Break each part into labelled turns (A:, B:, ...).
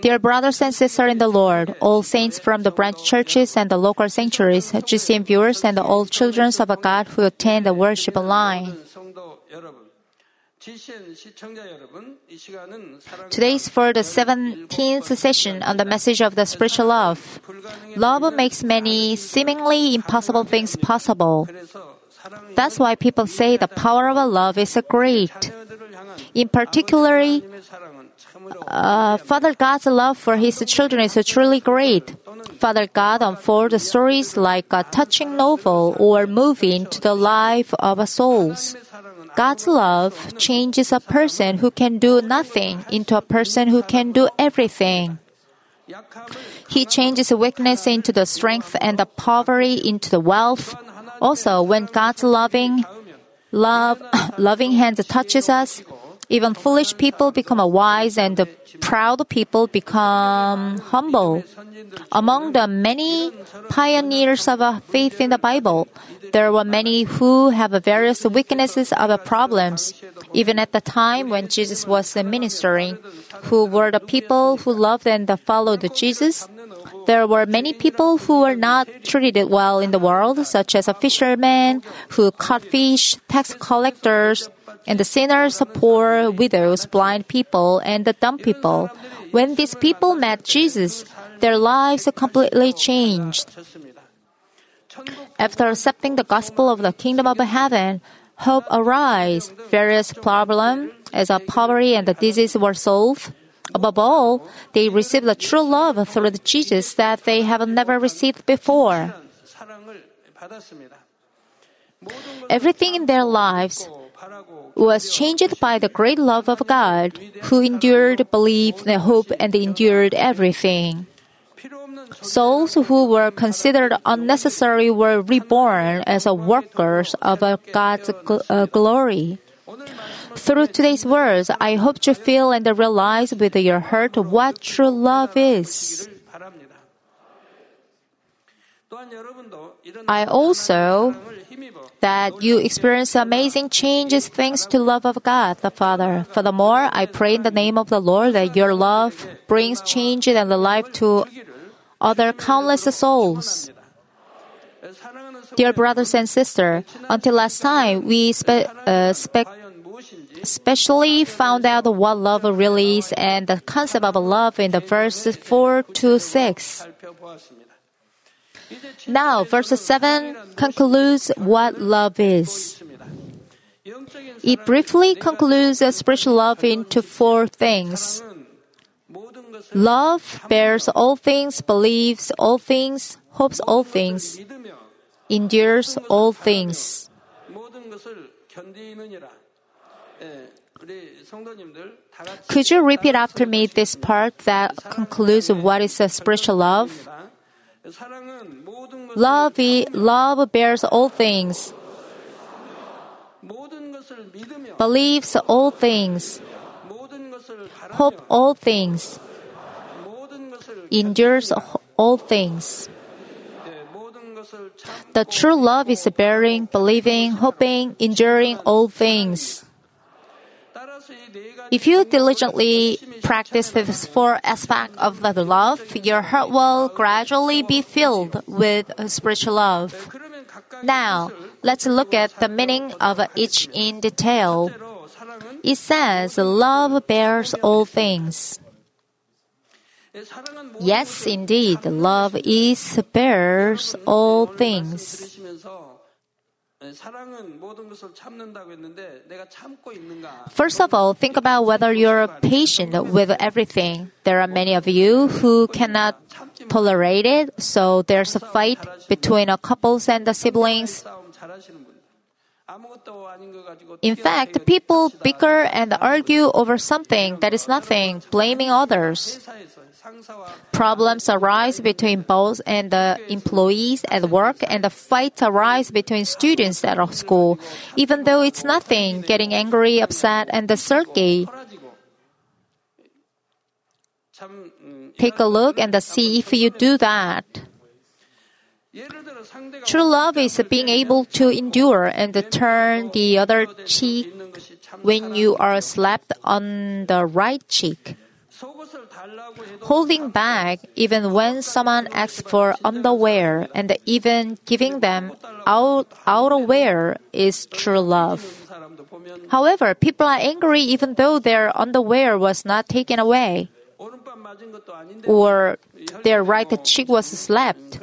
A: Dear brothers and sisters in the Lord, all saints from the branch churches and the local sanctuaries, GCN viewers, and all children of God who attend the worship online. Today is for the 17th session on the message of the spiritual love. Love makes many seemingly impossible things possible. That's why people say the power of love is great. In particular, uh, Father God's love for His children is truly great. Father God unfolds stories like a touching novel or movie into the life of souls. God's love changes a person who can do nothing into a person who can do everything. He changes weakness into the strength and the poverty into the wealth. Also, when God's loving love loving hand touches us, even foolish people become wise and the proud people become humble. Among the many pioneers of faith in the Bible, there were many who have various weaknesses of problems. Even at the time when Jesus was ministering, who were the people who loved and followed Jesus? There were many people who were not treated well in the world, such as fishermen who caught fish, tax collectors, and the sinners, poor widows, blind people, and the dumb people. When these people met Jesus, their lives completely changed. After accepting the gospel of the kingdom of heaven, hope arose. Various problems, as poverty and the disease, were solved. Above all, they received the true love through Jesus that they have never received before. Everything in their lives was changed by the great love of God, who endured, believed, hope, and endured everything. Souls who were considered unnecessary were reborn as workers of God's uh, glory. Through today's words, I hope to feel and realize with your heart what true love is. I also that you experience amazing changes thanks to love of God the Father. Furthermore, I pray in the name of the Lord that your love brings change and life to other countless souls. Dear brothers and sisters, until last time we spe- uh, spe- especially found out what love really is and the concept of love in the verses 4 to 6. Now, verse 7 concludes what love is. It briefly concludes spiritual love into four things. Love bears all things, believes all things, hopes all things, endures all things. Could you repeat after me this part that concludes what is a spiritual love? Love, love bears all things, believes all things, hope all things, endures all things. The true love is bearing, believing, hoping, enduring all things. If you diligently practice this four aspects of the love, your heart will gradually be filled with spiritual love. Now, let's look at the meaning of each in detail. It says, Love bears all things. Yes, indeed, love is bears all things. First of all, think about whether you're patient with everything. There are many of you who cannot tolerate it, so there's a fight between a couples and the siblings. In fact, people bicker and argue over something that is nothing, blaming others. Problems arise between boss and the employees at work, and the fights arise between students at school, even though it's nothing, getting angry, upset, and sulky. Take a look and see if you do that. True love is being able to endure and turn the other cheek when you are slapped on the right cheek holding back even when someone asks for underwear and even giving them out, outerwear is true love. However, people are angry even though their underwear was not taken away or their right cheek was slapped.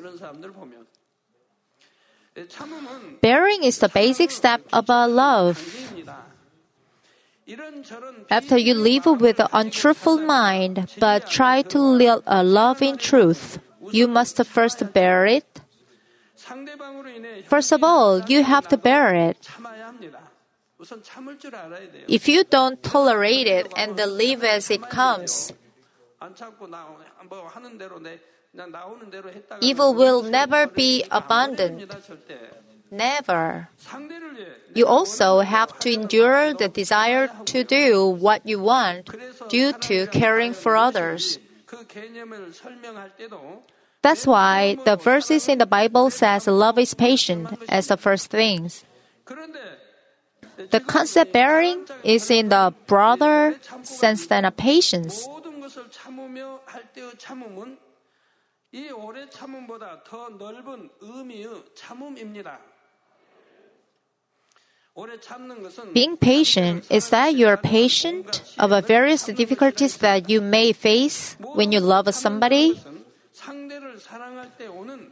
A: Bearing is the basic step of our love. After you live with an untruthful mind, but try to live, uh, love in truth, you must first bear it. First of all, you have to bear it. If you don't tolerate it and live as it comes, evil will never be
B: abandoned.
A: Never. You also have to endure the desire to do what you want due to caring for others. That's why the verses in the Bible says love is patient as the first things. The concept bearing is in the broader sense than a patience. Being patient is that you are patient of the various difficulties that you may face when you love somebody.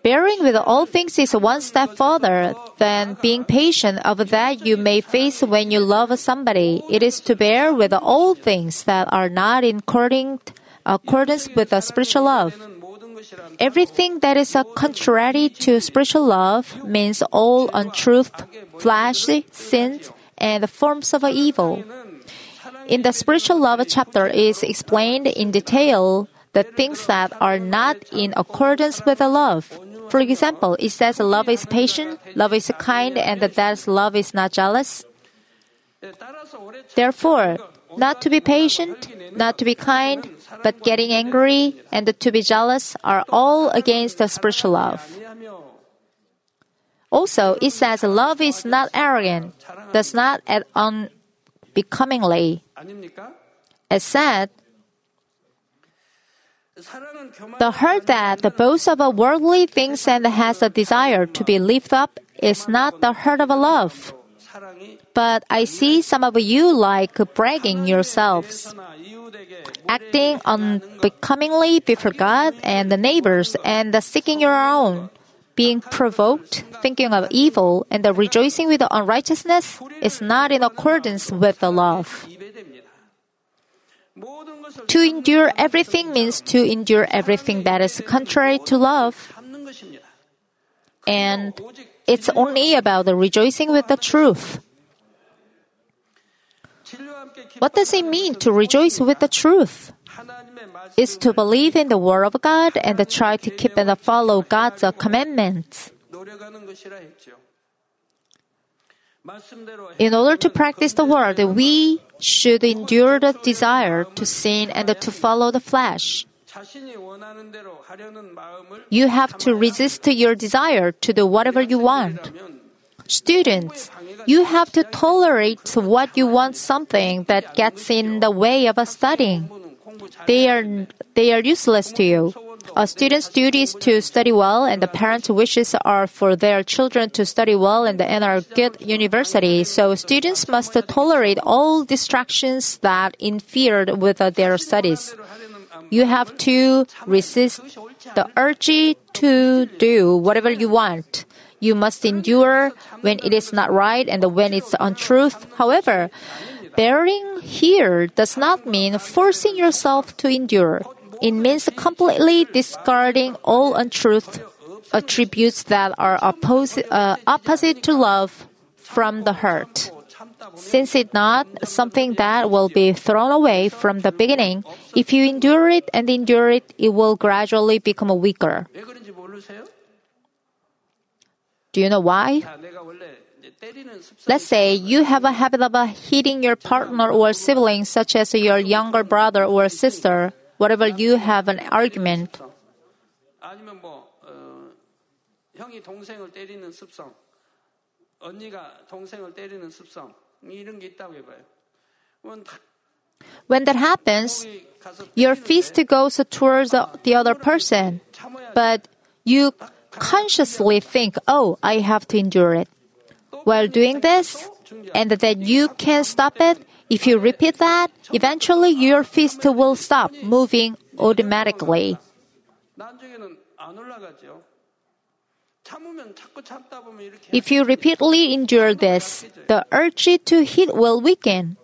A: Bearing with all things is one step further than being patient of that you may face when you love somebody. It is to bear with all things that are not in accordance with a spiritual love. Everything that is contrary to spiritual love means all untruth, flesh, sin, and the forms of evil. In the spiritual love chapter is explained in detail the things that are not in accordance with the love. For example, it says love is patient, love is kind, and that love is not jealous. Therefore, not to be patient, not to be kind, but getting angry and to be jealous are all against the spiritual love. Also, it says love is not arrogant, does not act unbecomingly. As said, the heart that the boasts of a worldly things and has a desire to be lifted up is not the heart of
B: a love
A: but I see some of you like bragging yourselves, acting unbecomingly before God and the neighbors, and seeking your own, being provoked, thinking of evil, and rejoicing with the unrighteousness is not in accordance with the love. To endure everything means to endure everything that is contrary to love. And it's only about the rejoicing with the truth. What does it mean to rejoice with the truth? It's to believe in the Word of God and to try to keep and follow God's commandments. In order to practice the Word, we should endure the desire to sin and to follow the flesh. You have to resist your desire to do whatever you want. Students, you have to tolerate what you want something that gets in the way of studying. They are, they are useless to you. A student's duty is to study well, and the parents' wishes are for their children to study well and enter a good university. So students must tolerate all distractions that interfere with their studies. You have to resist the urge to do whatever you want. You must endure when it is not right and when it's untruth. However, bearing here does not mean forcing yourself to endure. It means completely discarding all untruth attributes that are oppos- uh, opposite to love from the heart. Since it's not something that will be thrown away from the beginning, if you endure it and endure it, it will gradually become weaker. Do you know why? Let's say you have a habit of uh, hitting your partner or sibling, such as your younger brother or sister, whatever you have an argument. When that happens, your fist goes towards the other person, but you consciously think, oh, I have to endure it. While doing this, and that you can stop it, if you repeat that, eventually your fist will stop moving automatically. If you repeatedly endure this, the urge to hit will weaken.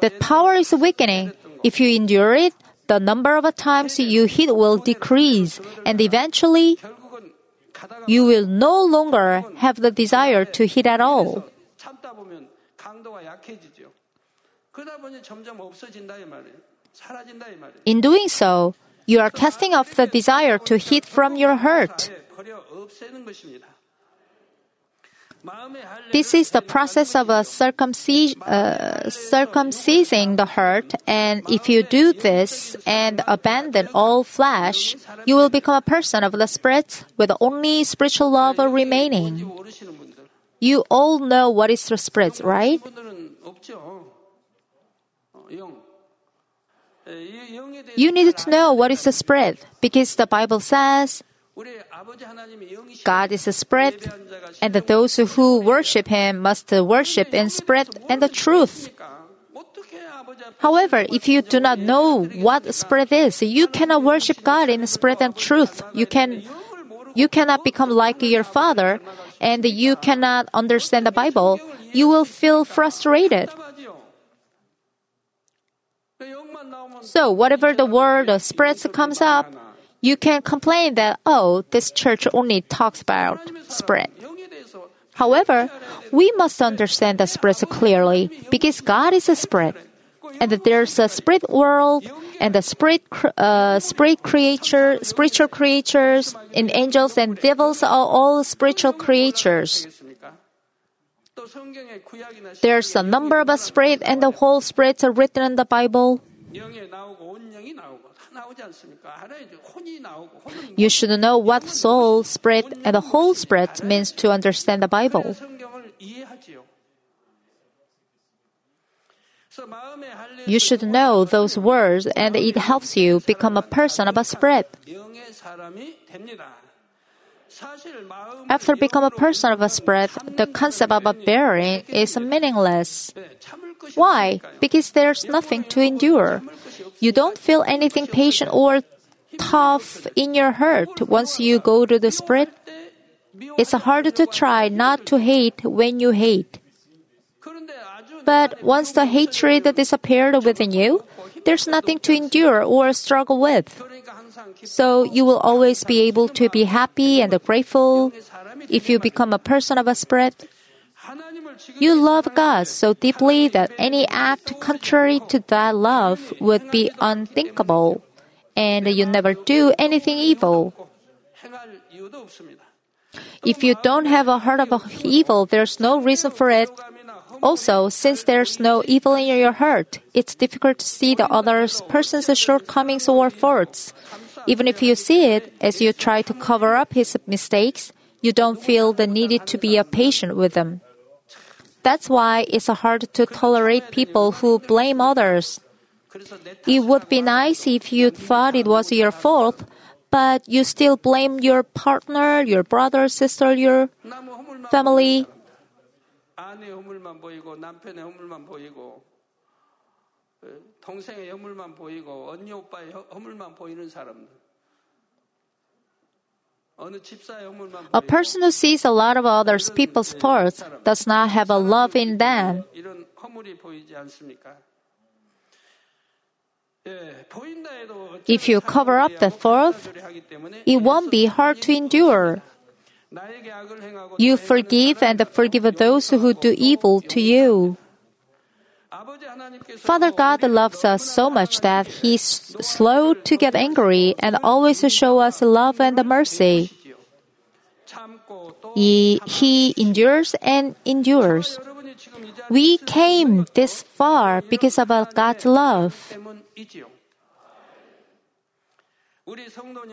A: The power is weakening. If you endure it, the number of times you hit will decrease, and eventually, you will no longer have the desire to hit at all. In doing so, you are casting off the desire to hit from your
B: heart.
A: This is the process of uh, a uh, circumcising the heart, and if you do this and abandon all flesh, you will become a person of the spirit with only spiritual love remaining. You all know what is the spirit, right? You need to know what is the spirit because the Bible says God is a spread, and those who worship Him must worship in spread and the truth. However, if you do not know what spread is, you cannot worship God in spread and truth. You can you cannot become like your father and you cannot understand the Bible. You will feel frustrated. So, whatever the word spreads comes up, you can complain that, oh, this church only talks about
B: spread.
A: However, we must understand the spirit clearly because God is a spread. And there's a spirit world and the spirit, uh, spirit creature, spiritual creatures, and angels and devils are all spiritual creatures. There's a number of spirits and the whole spirits are written in the Bible. You should know what soul spread and the whole spread means to understand the Bible. You should know those words, and it helps you become a person of a
B: spread.
A: After become a person of a spread, the concept of a bearing is meaningless. Why? Because there's nothing to endure. You don't feel anything patient or tough in your heart once you go to the spread. It's hard to try not to hate when you hate. But once the hatred disappeared within you, there's nothing to endure or struggle with. So you will always be able to be happy and grateful if you become a person of a
B: spread.
A: You love God so deeply that any act contrary to that love would be unthinkable, and you never do anything evil. If you don't have a heart of evil, there's no reason for it. Also, since there's no evil in your heart, it's difficult to see the other person's shortcomings or faults. Even if you see it, as you try to cover up his mistakes, you don't feel the need to be patient with them. That's why it's hard to tolerate people who blame others.
B: 그래서 내
A: It would be nice if you thought it was your fault, but you still blame your partner, your brother, sister, your
B: 나무 허물만
A: family.
B: 아내 허물만 보이고 남편의 허물만 보이고 어, 동생의 허물만 보이고 언니 오빠의 허- 허물만 보이는 사람들 어느 집사의 허물만
A: A person who sees a lot of others people's faults does not have a love in them. If you cover up the fault, it won't be hard to endure. You forgive and forgive those who do evil to you. Father God loves us so much that He's slow to get angry and always show us love and mercy. He, he endures and endures. We came this far because of God's love.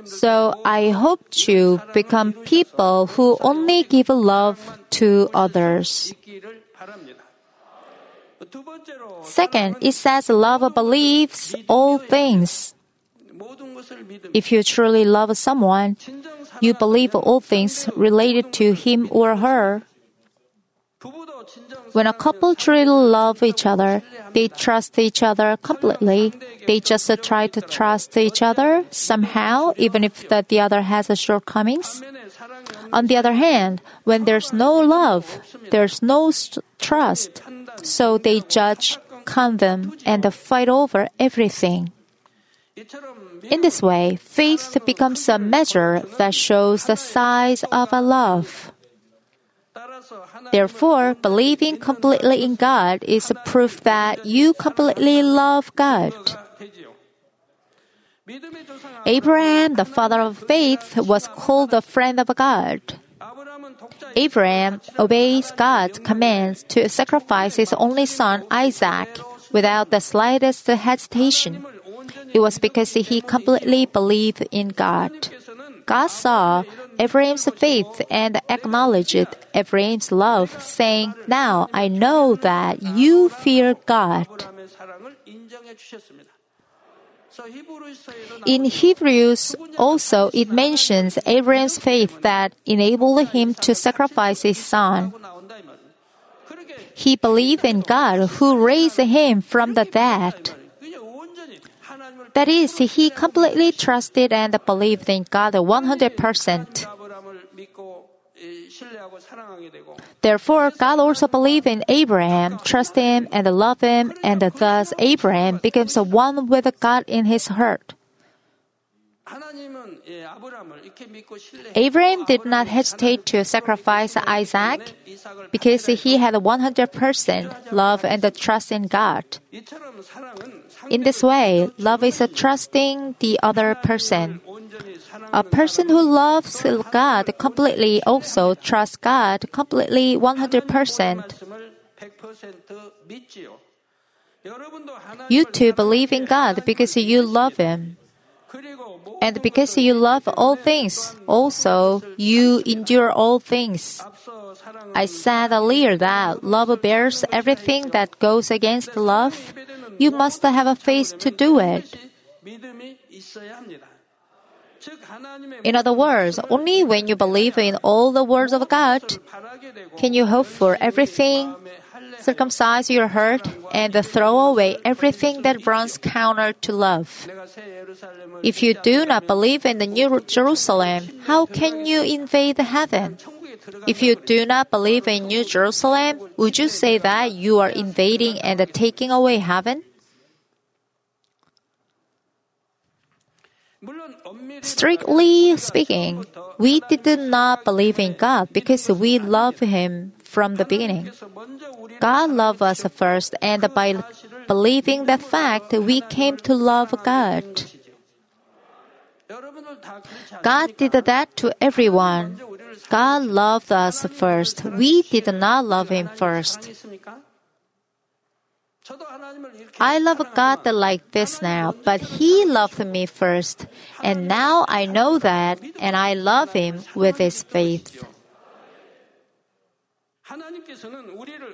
A: So I hope to become people who only give love to others. Second, it says love believes all things. If you truly love someone, you believe all things related to him or her. When a couple truly love each other, they trust each other completely. They just try to trust each other somehow, even if the, the other has
B: a shortcomings.
A: On the other hand, when there's no love, there's no trust. So they judge, condemn, and fight over everything. In this way, faith becomes a measure that shows the size of a love. Therefore, believing completely in God is a proof that you completely love God. Abraham, the father of faith, was called the friend of God. Abraham obeys God's commands to sacrifice his only son Isaac without the slightest hesitation. It was because he completely believed in God. God saw Abraham's faith and acknowledged Abraham's love, saying, Now I know that you fear God. In Hebrews, also, it mentions Abraham's faith that enabled him to sacrifice his son. He believed in God who raised him from the dead. That is, he completely trusted and believed in God 100%. Therefore, God also believed in Abraham, trusted him, and loved him, and thus Abraham becomes one with God in his heart. Abraham did not hesitate to sacrifice Isaac because he had 100% love and trust in God. In this way, love is trusting the other person. A person who loves God completely also trusts God completely 100%. You too believe in God because you love Him. And because you love all things, also you endure all things. I said earlier that love bears everything that goes against love, you must have a faith to do it. In other words, only when you believe in all the words of God can you hope for everything, circumcise your heart, and throw away everything that runs counter to love. If you do not believe in the New Jerusalem, how can you invade heaven? If you do not believe in New Jerusalem, would you say that you are invading and taking away heaven? Strictly speaking, we did not believe in God because we love Him from the beginning. God loved us first, and by believing that fact, we came to love God. God did that to everyone. God loved us first. We did not love Him first. I love God like this now, but He loved me first, and now I know that, and I love Him with His faith.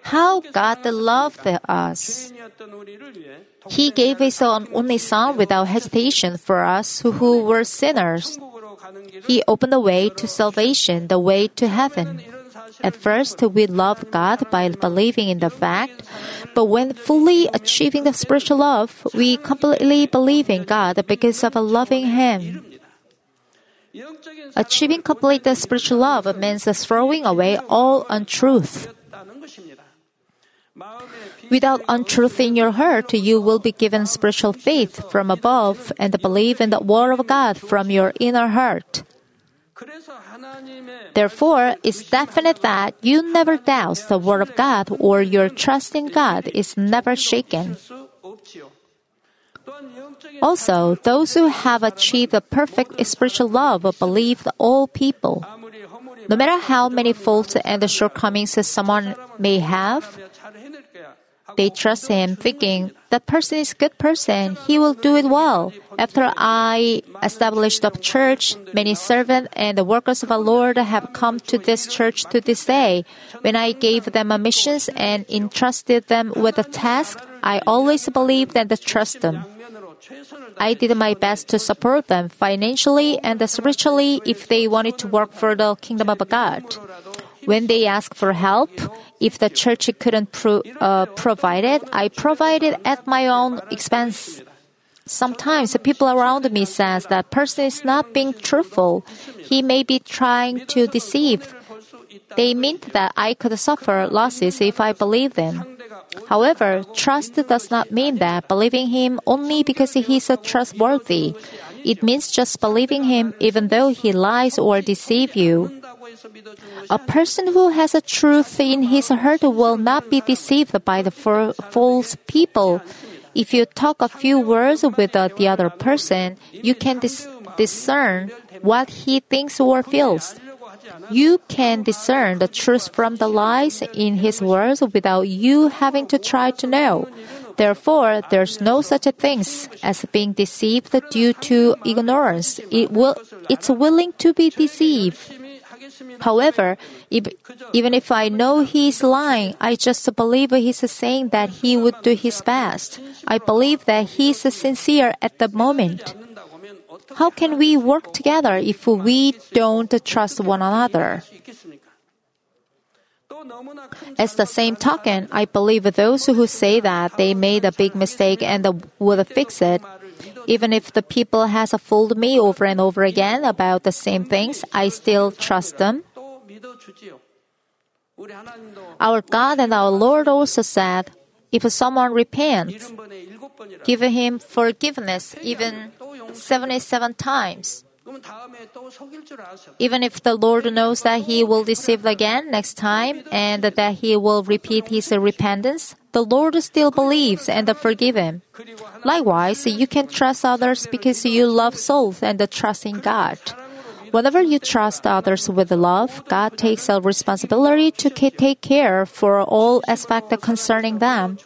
A: How God loved us. He gave His only Son without hesitation for us who were sinners. He opened the way to salvation, the way to heaven. At first, we love God by believing in the fact, but when fully achieving the spiritual love, we completely believe in God because of loving Him. Achieving complete spiritual love means throwing away all untruth. Without untruth in your heart, you will be given spiritual faith from above and believe in the Word of God from your inner heart. Therefore, it's definite that you never doubt the Word of God or your trust in God is never shaken. Also, those who have achieved the perfect spiritual love believe all people. No matter how many faults and shortcomings someone may have, they trust him, thinking that person is good person. He will do it well. After I established a church, many servants and the workers of our Lord have come to this church to this day. When I gave them a missions and entrusted them with a task, I always believed and trust them. I did my best to support them financially and spiritually if they wanted to work for the kingdom of God. When they ask for help, if the church couldn't pro- uh, provide it, I provided at my own expense. Sometimes the people around me says that person is not being truthful. He may be trying to deceive. They meant that I could suffer losses if I believe them. However, trust does not mean that believing him only because he is trustworthy. It means just believing him even though he lies or deceive you. A person who has a truth in his heart will not be deceived by the false people. If you talk a few words with the other person, you can dis- discern what he thinks or feels. You can discern the truth from the lies in his words without you having to try to know. Therefore, there's no such a thing as being deceived due to ignorance. It will, it's willing to be deceived. However, if, even if I know he is lying, I just believe he's saying that he would do his best. I believe that he is sincere at the moment. How can we work together if we don't trust one another? As the same token, I believe those who say that they made a big mistake and would fix it. Even if the people has fooled me over and over again about the same things, I still trust them. Our God and our Lord also said, if someone repents, give him forgiveness even 77 times. Even if the Lord knows that he will deceive again next time and that he will repeat his repentance, the Lord still believes and forgive him. Likewise, you can trust others because you love souls and trust in God. Whenever you trust others with love, God takes a responsibility to take care for all aspects concerning them.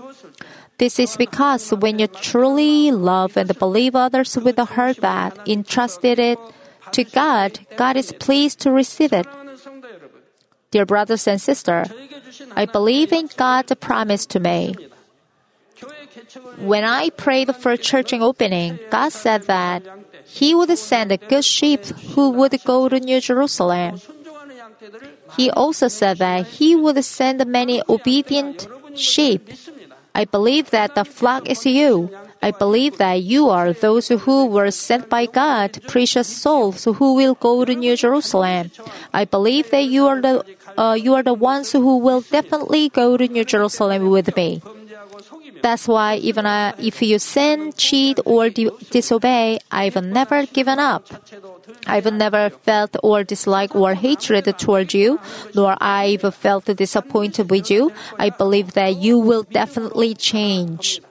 A: This is because when you truly love and believe others with a heart that entrusted it to God, God is pleased to receive it. Dear brothers and sisters, I believe in God's promise to me. When I prayed for church opening, God said that He would send a good sheep who would go to New Jerusalem. He also said that He would send many obedient sheep. I believe that the flock is you. I believe that you are those who were sent by God, precious souls who will go to New Jerusalem. I believe that you are the uh, you are the ones who will definitely go to New Jerusalem with me. That's why even uh, if you sin, cheat, or di- disobey, I've never given up. I've never felt or dislike or hatred toward you, nor I've felt disappointed with you. I believe that you will definitely change.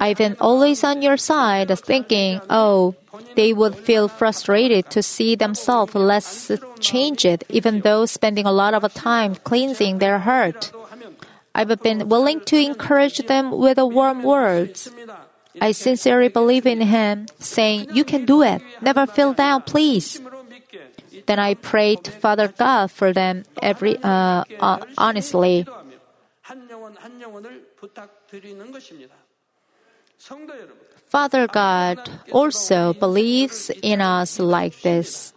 A: I've been always on your side, thinking, oh, they would feel frustrated to see themselves less changed, even though spending a lot of time cleansing their heart. I've been willing to encourage them with warm words. I sincerely believe in Him, saying, You can do it. Never feel down, please. Then I prayed to Father God for them every uh, uh, honestly. Father God also believes in us like this.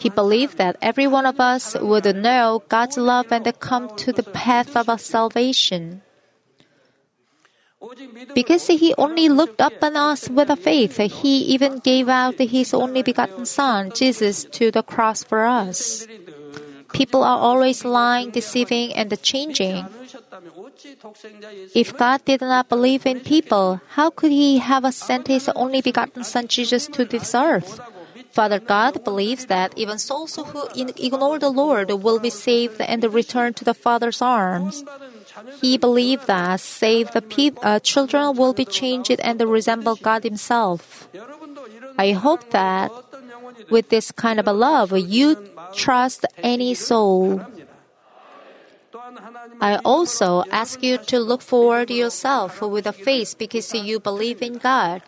A: He believed that every one of us would know God's love and come to the path of salvation. Because he only looked up on us with a faith, he even gave out his only begotten Son, Jesus, to the cross for us. People are always lying, deceiving, and changing. If God did not believe in people, how could He have sent His only begotten Son Jesus to this earth? Father God believes that even souls who ignore the Lord will be saved and return to the Father's arms. He believed that saved pe- uh, children will be changed and resemble God Himself. I hope that with this kind of a love, you trust any soul. I also ask you to look forward yourself with a faith because you believe in God.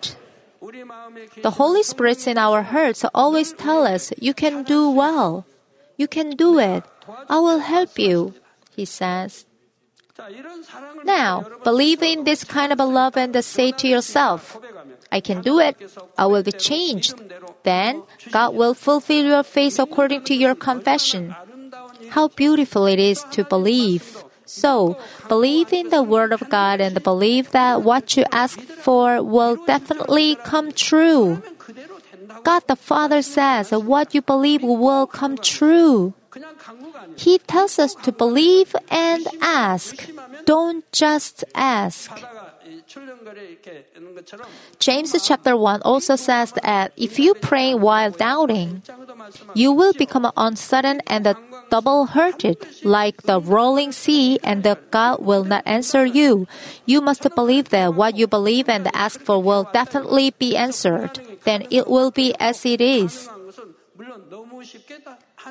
A: The Holy Spirit in our hearts always tell us, you can do well. You can do it. I will help you, he says. Now, believe in this kind of a love and say to yourself, I can do it. I will be changed. Then God will fulfill your faith according to your confession. How beautiful it is to believe. So, believe in the Word of God and believe that what you ask for will definitely come true. God the Father says what you believe will come true. He tells us to believe and ask. Don't just ask. James chapter 1 also says that if you pray while doubting, you will become uncertain and double hearted, like the rolling sea, and the God will not answer you. You must believe that what you believe and ask for will definitely be answered. Then it will be as it is.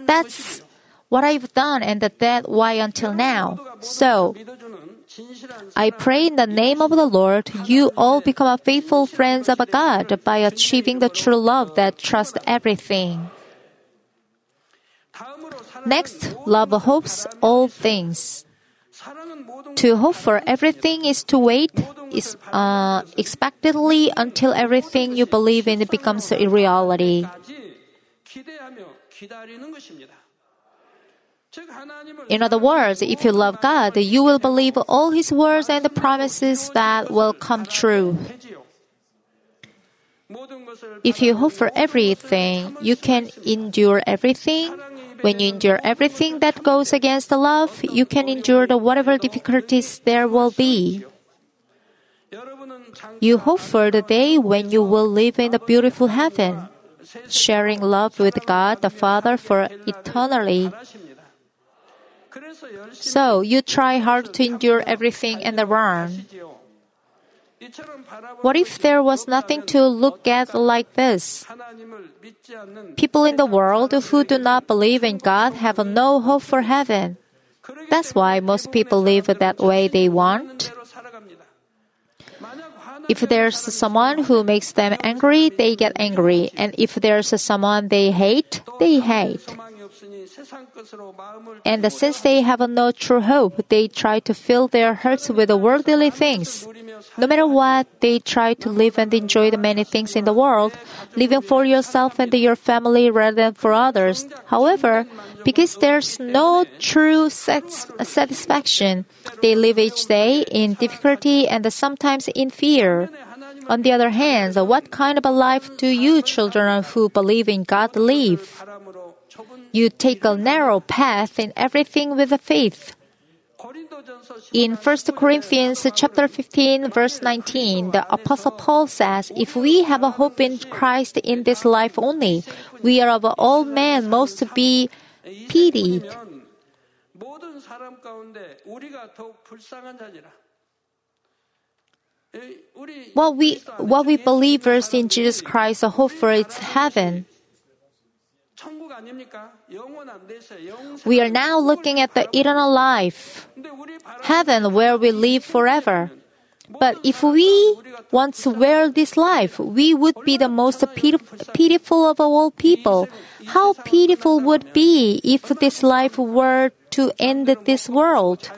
A: That's what I've done and that why until now. So, I pray in the name of the Lord, you all become faithful friends of God by achieving the true love that trusts everything. Next, love hopes all things. To hope for everything is to wait is, uh, expectedly until everything you believe in becomes a reality. In other words, if you love God, you will believe all His words and the promises that will come true. If you hope for everything, you can endure everything. When you endure everything that goes against the love, you can endure the whatever difficulties there will be. You hope for the day when you will live in the beautiful heaven, sharing love with God the Father for eternally. So you try hard to endure everything and
B: the run.
A: What if there was nothing to look at like this? People in the world who do not believe in God have no hope for heaven. That's why most people live that way they want. If there's someone who makes them angry, they get angry. And if there's someone they hate, they hate. And since they have no true hope, they try to fill their hearts with worldly things. No matter what, they try to live and enjoy the many things in the world, living for yourself and your family rather than for others. However, because there's no true satisfaction, they live each day in difficulty and sometimes in fear. On the other hand, what kind of a life do you children who believe in God live? you take a narrow path in everything with faith. In 1 Corinthians chapter 15 verse 19, the apostle Paul says, "If we have a hope in Christ in this life only, we are of all men most to be pitied." What we, what we believers in Jesus Christ hope for is heaven. We are now looking at the eternal life, heaven where we live forever. But if we once were this life, we would be the most pitiful of all people. How pitiful would be if this life were to end this world.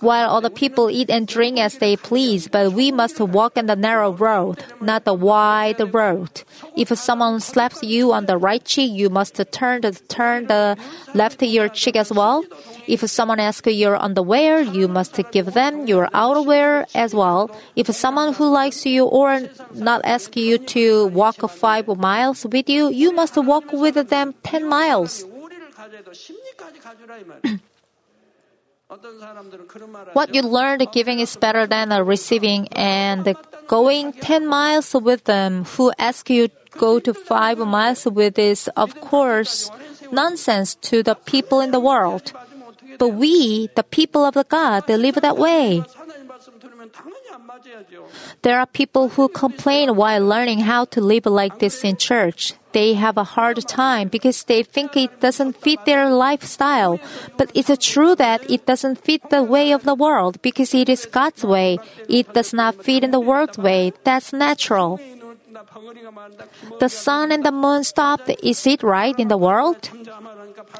A: While other people eat and drink as they please, but we must walk in the narrow road, not the wide road. If someone slaps you on the right cheek, you must turn the, turn the left your cheek as well. If someone asks your underwear, you must give them your outerwear as well. If someone who likes you or not asks you to walk five miles with you, you must walk with them ten miles. what you learned giving is better than receiving and going 10 miles with them who ask you go to 5 miles with is of course nonsense to the people in the world. but we the people of the god they live that way. There are people who complain while learning how to live like this in church. They have a hard time because they think it doesn't fit their lifestyle. But it's true that it doesn't fit the way of the world because it is God's way. It does not fit in the world's way. That's natural. The sun and the moon stopped. Is it right in the world?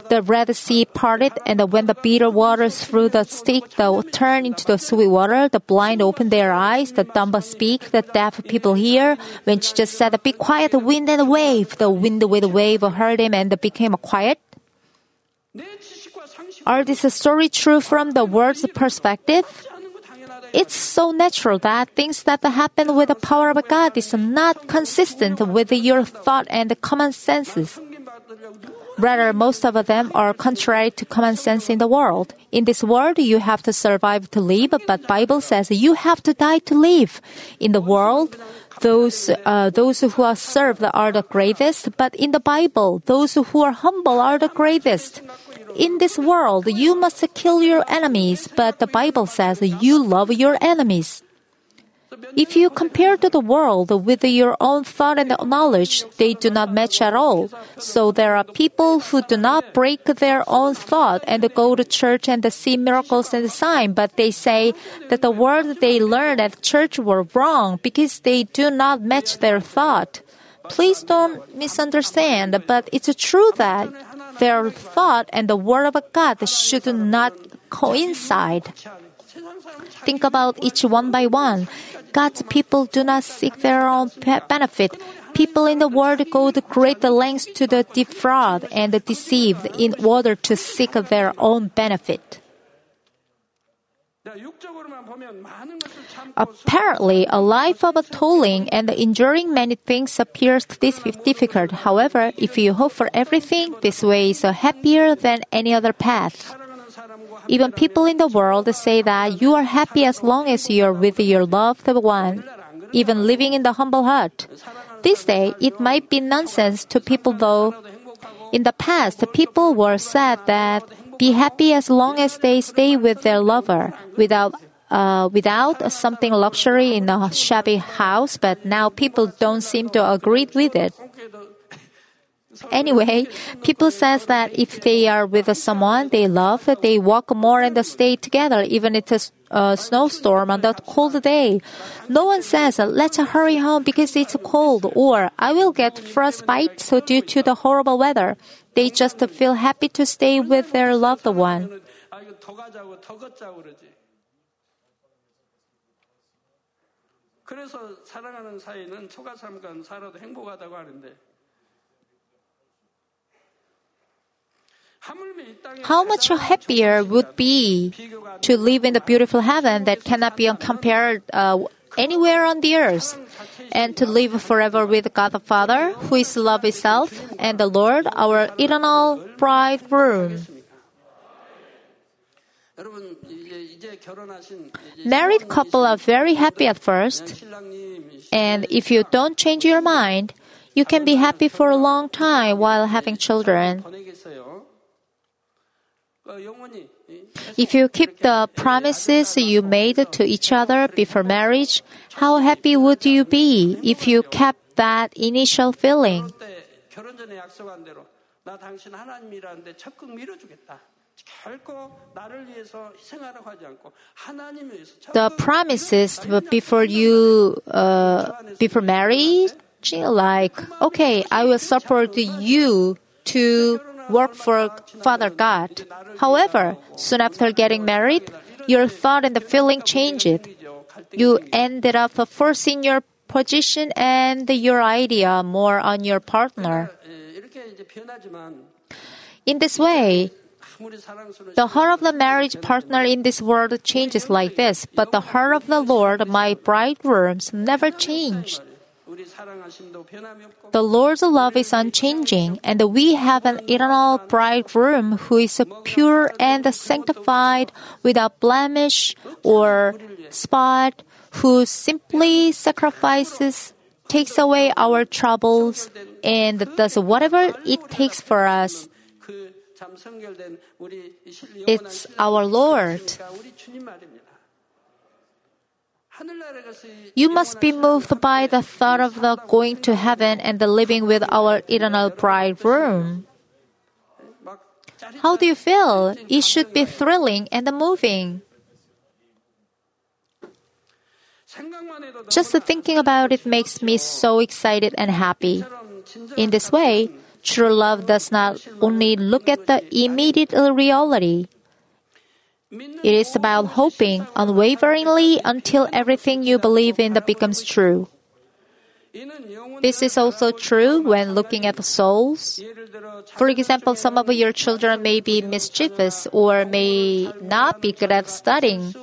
A: The Red Sea parted, and when the bitter waters through the stick they turned into the sweet water, the blind opened their eyes, the dumb speak, the deaf people hear. When just said, Be quiet, the wind and the wave, the wind with the wave heard him and became quiet. Are this story true from the world's perspective? It's so natural that things that happen with the power of God is not consistent with your thought and common senses. Rather, most of them are contrary to common sense in the world. In this world, you have to survive to live, but Bible says you have to die to live. In the world, those uh, those who are served are the greatest, but in the Bible, those who are humble are the greatest. In this world, you must kill your enemies, but the Bible says you love your enemies. If you compare to the world with your own thought and knowledge, they do not match at all. So there are people who do not break their own thought and go to church and see miracles and signs, but they say that the word they learned at church were wrong because they do not match their thought. Please don't misunderstand, but it's true that their thought and the word of God should not coincide. Think about each one by one. God's people do not seek their own benefit. People in the world go to great lengths to the defraud and the deceive in order to seek their own benefit. Apparently, a life of toiling and enduring many things appears difficult. However, if you hope for everything, this way is happier than any other path. Even people in the world say that you are happy as long as you are with your loved one, even living in the humble hut. This day, it might be nonsense to people though. In the past, people were sad that be happy as long as they stay with their lover without uh, without something luxury in a shabby house, but now people don't seem to agree with it. Anyway, people says that if they are with someone they love, they walk more and stay together even if it's a snowstorm on that cold day. No one says, let's hurry home because it's cold or I will get frostbite so due to the horrible weather. They just feel happy to stay with their loved one.
B: 아 이거 더 가자고 더 걷자고 그러지. 그래서 사랑하는 사이는 초가 삼간 살아도 행복하다고 하는데 하물며 이 땅에
A: How much happier would be to live in the beautiful heaven that cannot be compared uh, anywhere on the earth, and to live forever with God the Father, who is love itself, and the Lord, our eternal bridegroom. Married couple are very happy at first, and if you don't change your mind, you can be happy for a long time while having children. If you keep the promises you made to each other before marriage, how happy would you be if you kept that initial feeling? The promises before you uh, before marriage, like okay, I will support you to work for Father God. However, soon after getting married, your thought and the feeling changed. You ended up forcing your position and your idea more on your partner. In this way, the heart of the marriage partner in this world changes like this, but the heart of the Lord, my bridegrooms, never changed. The Lord's love is unchanging, and we have an eternal bridegroom who is pure and sanctified without blemish or spot, who simply sacrifices, takes away our troubles, and does whatever it takes for us. It's our Lord. You must be moved by the thought of the going to heaven and the living with our eternal bridegroom. How do you feel? It should be thrilling and moving. Just thinking about it makes me so excited and happy. In this way, true love does not only look at the immediate reality, it is about hoping unwaveringly until everything you believe in becomes true. This is also true when looking at the souls. For example, some of your children may be mischievous or may not be good at studying.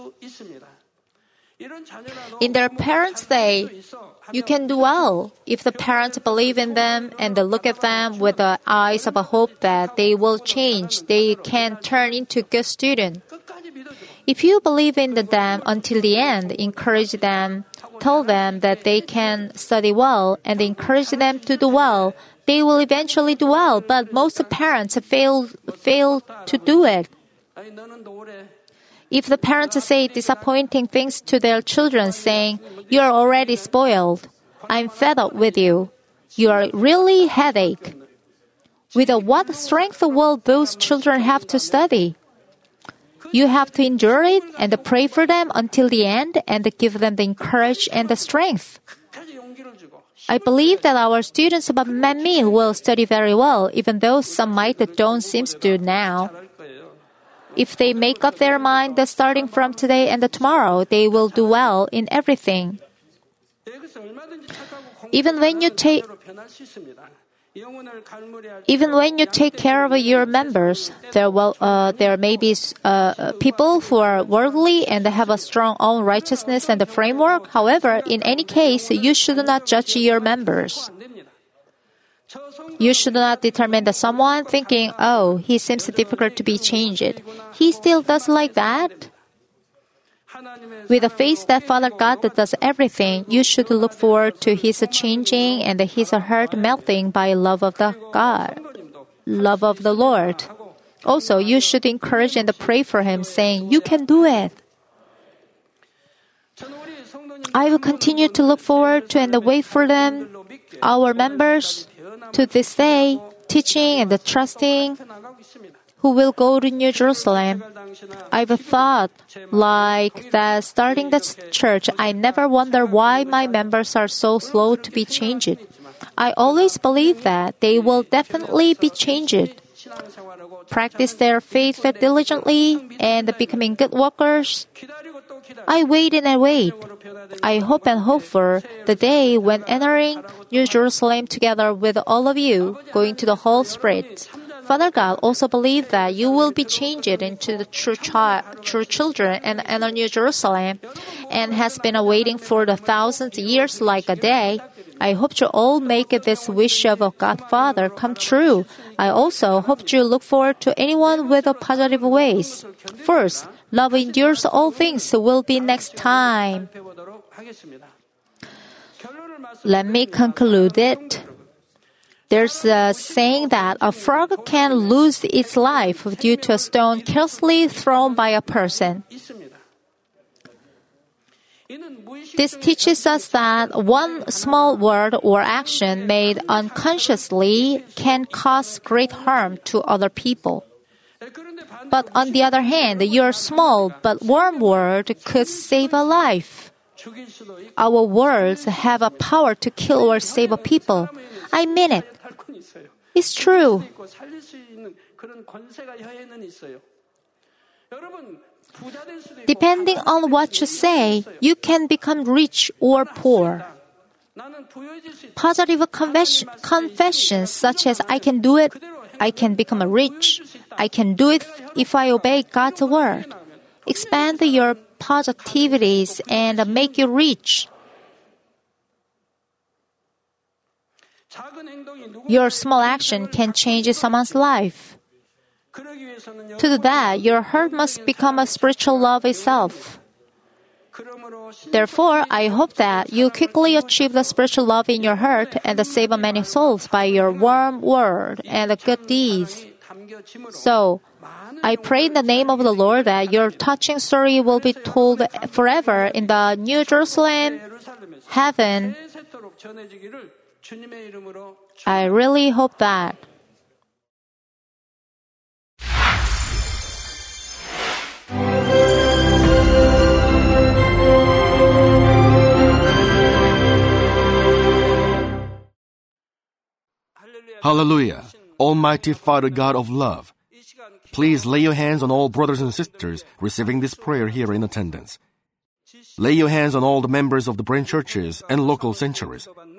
A: In their parents' day, you can do well if the parents believe in them and look at them with the eyes of a hope that they will change, they can turn into good students. If you believe in them until the end, encourage them, tell them that they can study well, and encourage them to do well. They will eventually do well, but most parents fail, fail to do it. If the parents say disappointing things to their children, saying, You are already spoiled, I'm fed up with you, you are really headache. With what strength will those children have to study? You have to endure it and pray for them until the end and give them the courage and the strength. I believe that our students about Manmin will study very well, even though some might don't seem to now. If they make up their mind that starting from today and tomorrow, they will do well in everything. Even when you take even when you take care of your members, there will uh, there may be uh, people who are worldly and have a strong own righteousness and framework. However, in any case, you should not judge your members. You should not determine that someone thinking, "Oh, he seems difficult to be changed. He still does like that." With a faith that Father God does everything, you should look forward to His changing and His heart melting by love of the God, love of the Lord. Also, you should encourage and pray for Him, saying, "You can do it." I will continue to look forward to and wait for them, our members, to this day, teaching and trusting who will go to New Jerusalem. I've thought like that starting the church, I never wonder why my members are so slow to be changed. I always believe that they will definitely be changed. Practice their faith diligently and becoming good workers. I wait and I wait. I hope and hope for the day when entering New Jerusalem together with all of you, going to the whole Spirit. Father God also believed that you will be changed into the true, child, true children and the New Jerusalem, and has been awaiting for the thousand years like a day. I hope you all make this wish of God Father come true. I also hope you look forward to anyone with a positive ways. First, love endures all things will be next time. Let me conclude it. There's a saying that a frog can lose its life due to a stone carelessly thrown by a person. This teaches us that one small word or action made unconsciously can cause great harm to other people. But on the other hand, your small but warm word could save a life. Our words have a power to kill or save a people. I mean it. It's true. Depending on what you say, you can become rich or poor. Positive confessions such as I can do it, I can become rich, I can do it if I obey God's word. Expand your positivities and make you rich. Your small action can change someone's life. To do that, your heart must become a spiritual love itself. Therefore, I hope that you quickly achieve the spiritual love in your heart and save many souls by your warm word and good deeds. So, I pray in the name of the Lord that your touching story will be told forever in the New Jerusalem, heaven. I really hope that
C: Hallelujah. Almighty Father God of love, please lay your hands on all brothers and sisters receiving this prayer here in attendance. Lay your hands on all the members of the branch churches and local sanctuaries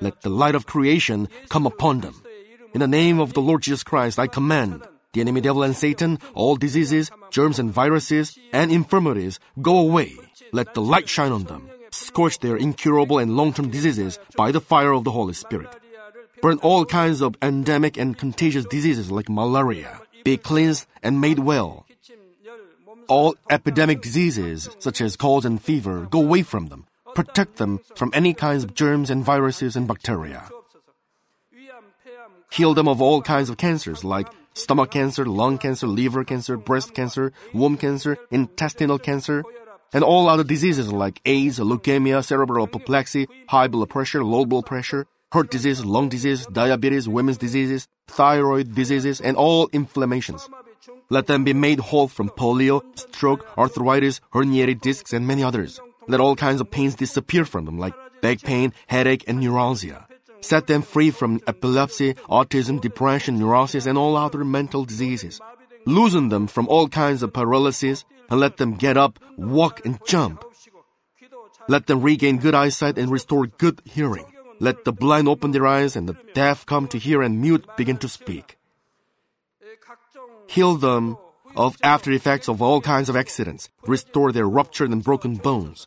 C: let the light of creation come upon them. In the name of the Lord Jesus Christ, I command the enemy devil and Satan, all diseases, germs and viruses, and infirmities, go away. Let the light shine on them. Scorch their incurable and long-term diseases by the fire of the Holy Spirit. Burn all kinds of endemic and contagious diseases like malaria. Be cleansed and made well. All epidemic diseases, such as colds and fever, go away from them protect them from any kinds of germs and viruses and bacteria. Heal them of all kinds of cancers like stomach cancer, lung cancer, liver cancer, breast cancer, womb cancer, intestinal cancer, and all other diseases like AIDS, leukemia, cerebral apoplexy, high blood pressure, low blood pressure, heart disease, lung disease, diabetes, women's diseases, thyroid diseases, and all inflammations. Let them be made whole from polio, stroke, arthritis, herniated discs, and many others. Let all kinds of pains disappear from them, like back pain, headache, and neuralgia. Set them free from epilepsy, autism, depression, neurosis, and all other mental diseases. Loosen them from all kinds of paralysis, and let them get up, walk, and jump. Let them regain good eyesight and restore good hearing. Let the blind open their eyes and the deaf come to hear and mute begin to speak. Heal them of after effects of all kinds of accidents. Restore their ruptured and broken bones